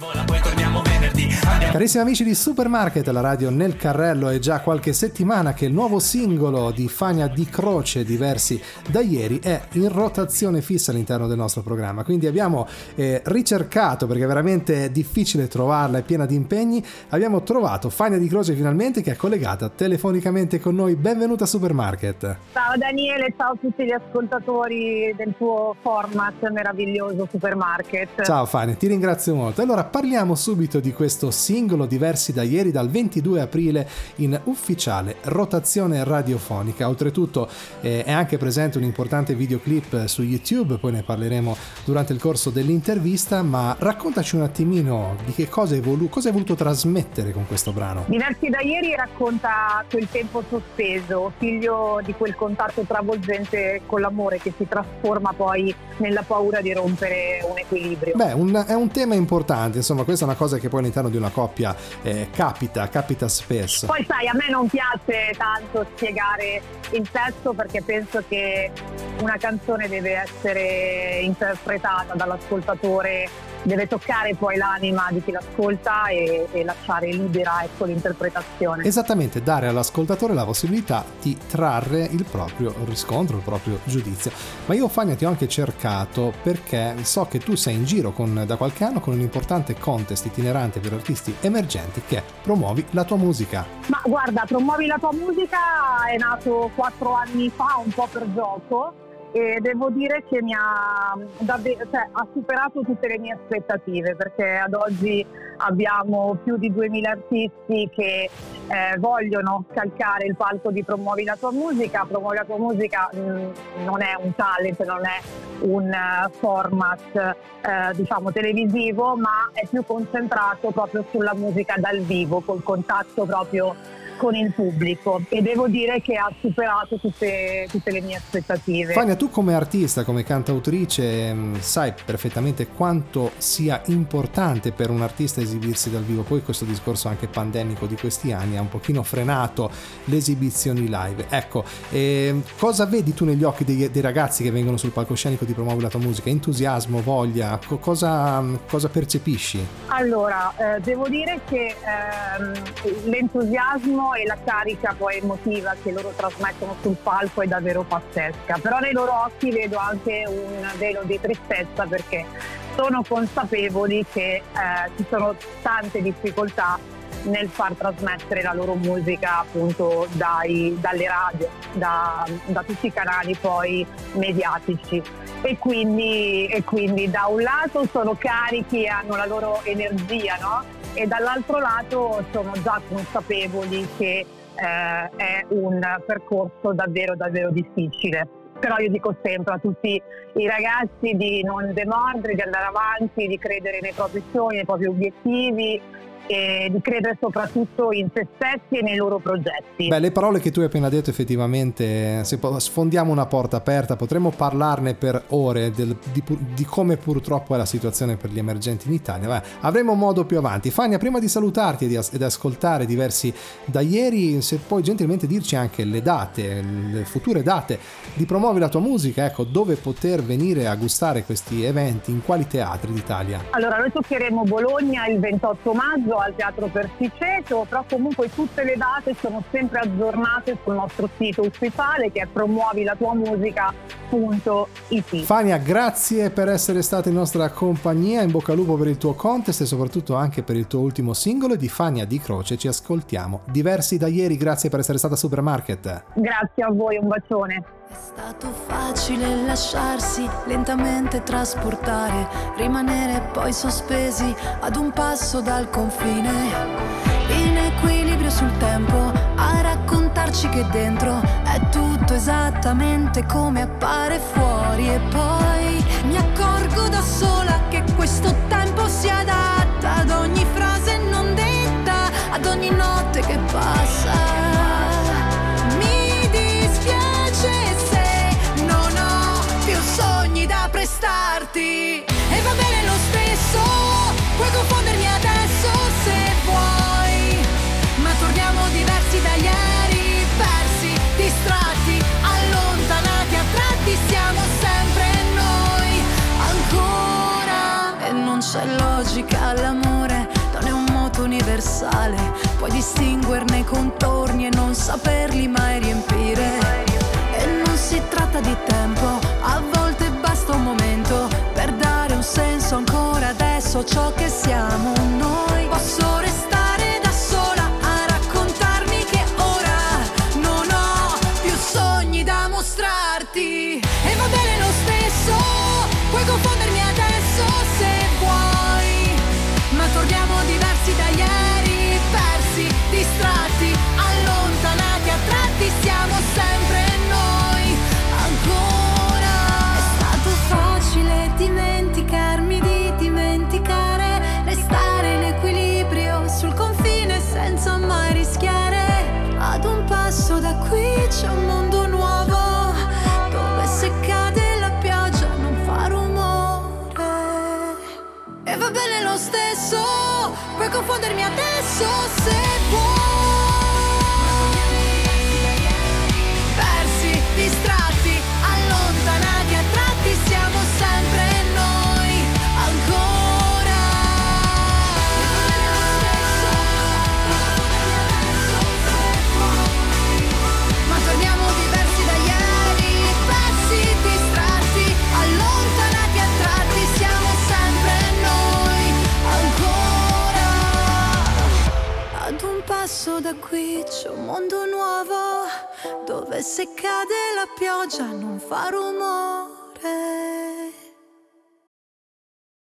Voilà. Carissimi amici di Supermarket, la radio nel carrello è già qualche settimana che il nuovo singolo di Fania di Croce, diversi da ieri, è in rotazione fissa all'interno del nostro programma. Quindi abbiamo eh, ricercato, perché è veramente difficile trovarla, è piena di impegni, abbiamo trovato Fania di Croce finalmente che è collegata telefonicamente con noi. Benvenuta a Supermarket. Ciao Daniele, ciao a tutti gli ascoltatori del tuo format meraviglioso Supermarket. Ciao Fania, ti ringrazio molto. Allora parliamo subito di questo singolo singolo diversi da ieri dal 22 aprile in ufficiale rotazione radiofonica. Oltretutto eh, è anche presente un importante videoclip su YouTube, poi ne parleremo durante il corso dell'intervista, ma raccontaci un attimino di che cosa hai, volu- cosa hai voluto trasmettere con questo brano. Diversi da ieri racconta quel tempo sospeso, figlio di quel contatto travolgente con l'amore che si trasforma poi nella paura di rompere un equilibrio. Beh, un, è un tema importante, insomma, questa è una cosa che poi all'interno di una coppia coppia eh, capita, capita spesso. Poi sai, a me non piace tanto spiegare il testo perché penso che una canzone deve essere interpretata dall'ascoltatore deve toccare poi l'anima di chi l'ascolta e, e lasciare libera ecco, l'interpretazione. Esattamente, dare all'ascoltatore la possibilità di trarre il proprio riscontro, il proprio giudizio. Ma io Fania ti ho anche cercato perché so che tu sei in giro con, da qualche anno con un importante contest itinerante per artisti emergenti che Promuovi la tua musica. Ma guarda, Promuovi la tua musica è nato quattro anni fa, un po' per gioco e devo dire che mi ha, cioè, ha superato tutte le mie aspettative perché ad oggi abbiamo più di 2000 artisti che eh, vogliono calcare il palco di Promuovi la tua musica. Promuovi la tua musica mh, mm, non è un talent, non è un uh, format uh, diciamo televisivo, ma è più concentrato proprio sulla musica dal vivo, col contatto proprio con il pubblico e devo dire che ha superato tutte, tutte le mie aspettative. Fania, tu come artista, come cantautrice, mm, sai perfettamente quanto sia importante per un artista esibirsi dal vivo. Poi questo discorso anche pandemico di questi anni ha un pochino frenato le esibizioni live. Ecco, eh, cosa vedi tu negli occhi dei, dei, ragazzi che vengono sul palcoscenico di Promuovi la tua musica? Entusiasmo, voglia? Co- cosa, cosa, percepisci? Allora, eh, devo dire che ehm, l'entusiasmo e la carica poi emotiva che loro trasmettono sul palco è davvero pazzesca, però nei loro occhi vedo anche un velo di tristezza perché sono consapevoli che eh, ci sono tante difficoltà nel far trasmettere la loro musica appunto dai, dalle radio, da, da, tutti i canali poi mediatici. E quindi, e quindi da un lato sono carichi e hanno la loro energia, no? E dall'altro lato sono già consapevoli che eh, è un percorso davvero davvero difficile. Però io dico sempre a tutti i ragazzi di non demordere, di andare avanti, di credere nei propri sogni, nei propri obiettivi, e di credere soprattutto in se stessi e nei loro progetti. Beh, le parole che tu hai appena detto effettivamente, se sfondiamo una porta aperta, potremmo parlarne per ore del, di, di, come purtroppo è la situazione per gli emergenti in Italia. Beh, avremo modo più avanti. Fania, prima di salutarti e di, ed ascoltare diversi da ieri, se puoi gentilmente dirci anche le date, le future date di Promuovi la tua musica, ecco, dove poter venire a gustare questi eventi, in quali teatri d'Italia? Allora, noi toccheremo Bologna il 28 maggio al Teatro Persiceto, però comunque tutte le date sono sempre aggiornate sul nostro sito ufficiale che è promuovilatuamusica.it. Fania, grazie per essere stata in nostra compagnia, in bocca al lupo per il tuo contest e soprattutto anche per il tuo ultimo singolo di Fania di Croce, ci ascoltiamo. Diversi da ieri, grazie per essere stata a Supermarket. Grazie a voi, un bacione. È stato facile lasciarsi lentamente trasportare, rimanere poi sospesi ad un passo dal confine, in equilibrio sul tempo, a raccontarci che dentro è tutto esattamente come appare fuori e poi mi accorgo da sola che questo tempo si adatta ad ogni frase non detta, ad ogni notte che passa. restarti E va bene lo stesso, puoi confondermi adesso se vuoi. Ma torniamo diversi da ieri, persi, distratti, allontanati A tratti siamo sempre noi, ancora E non c'è logica l'amore non è un moto universale. Puoi distinguerne i contorni e non saperli mai riempire. E non si tratta di tempo so ciò che siamo. Passo da qui, c'è un mondo nuovo, dove se cade la pioggia non fa rumore.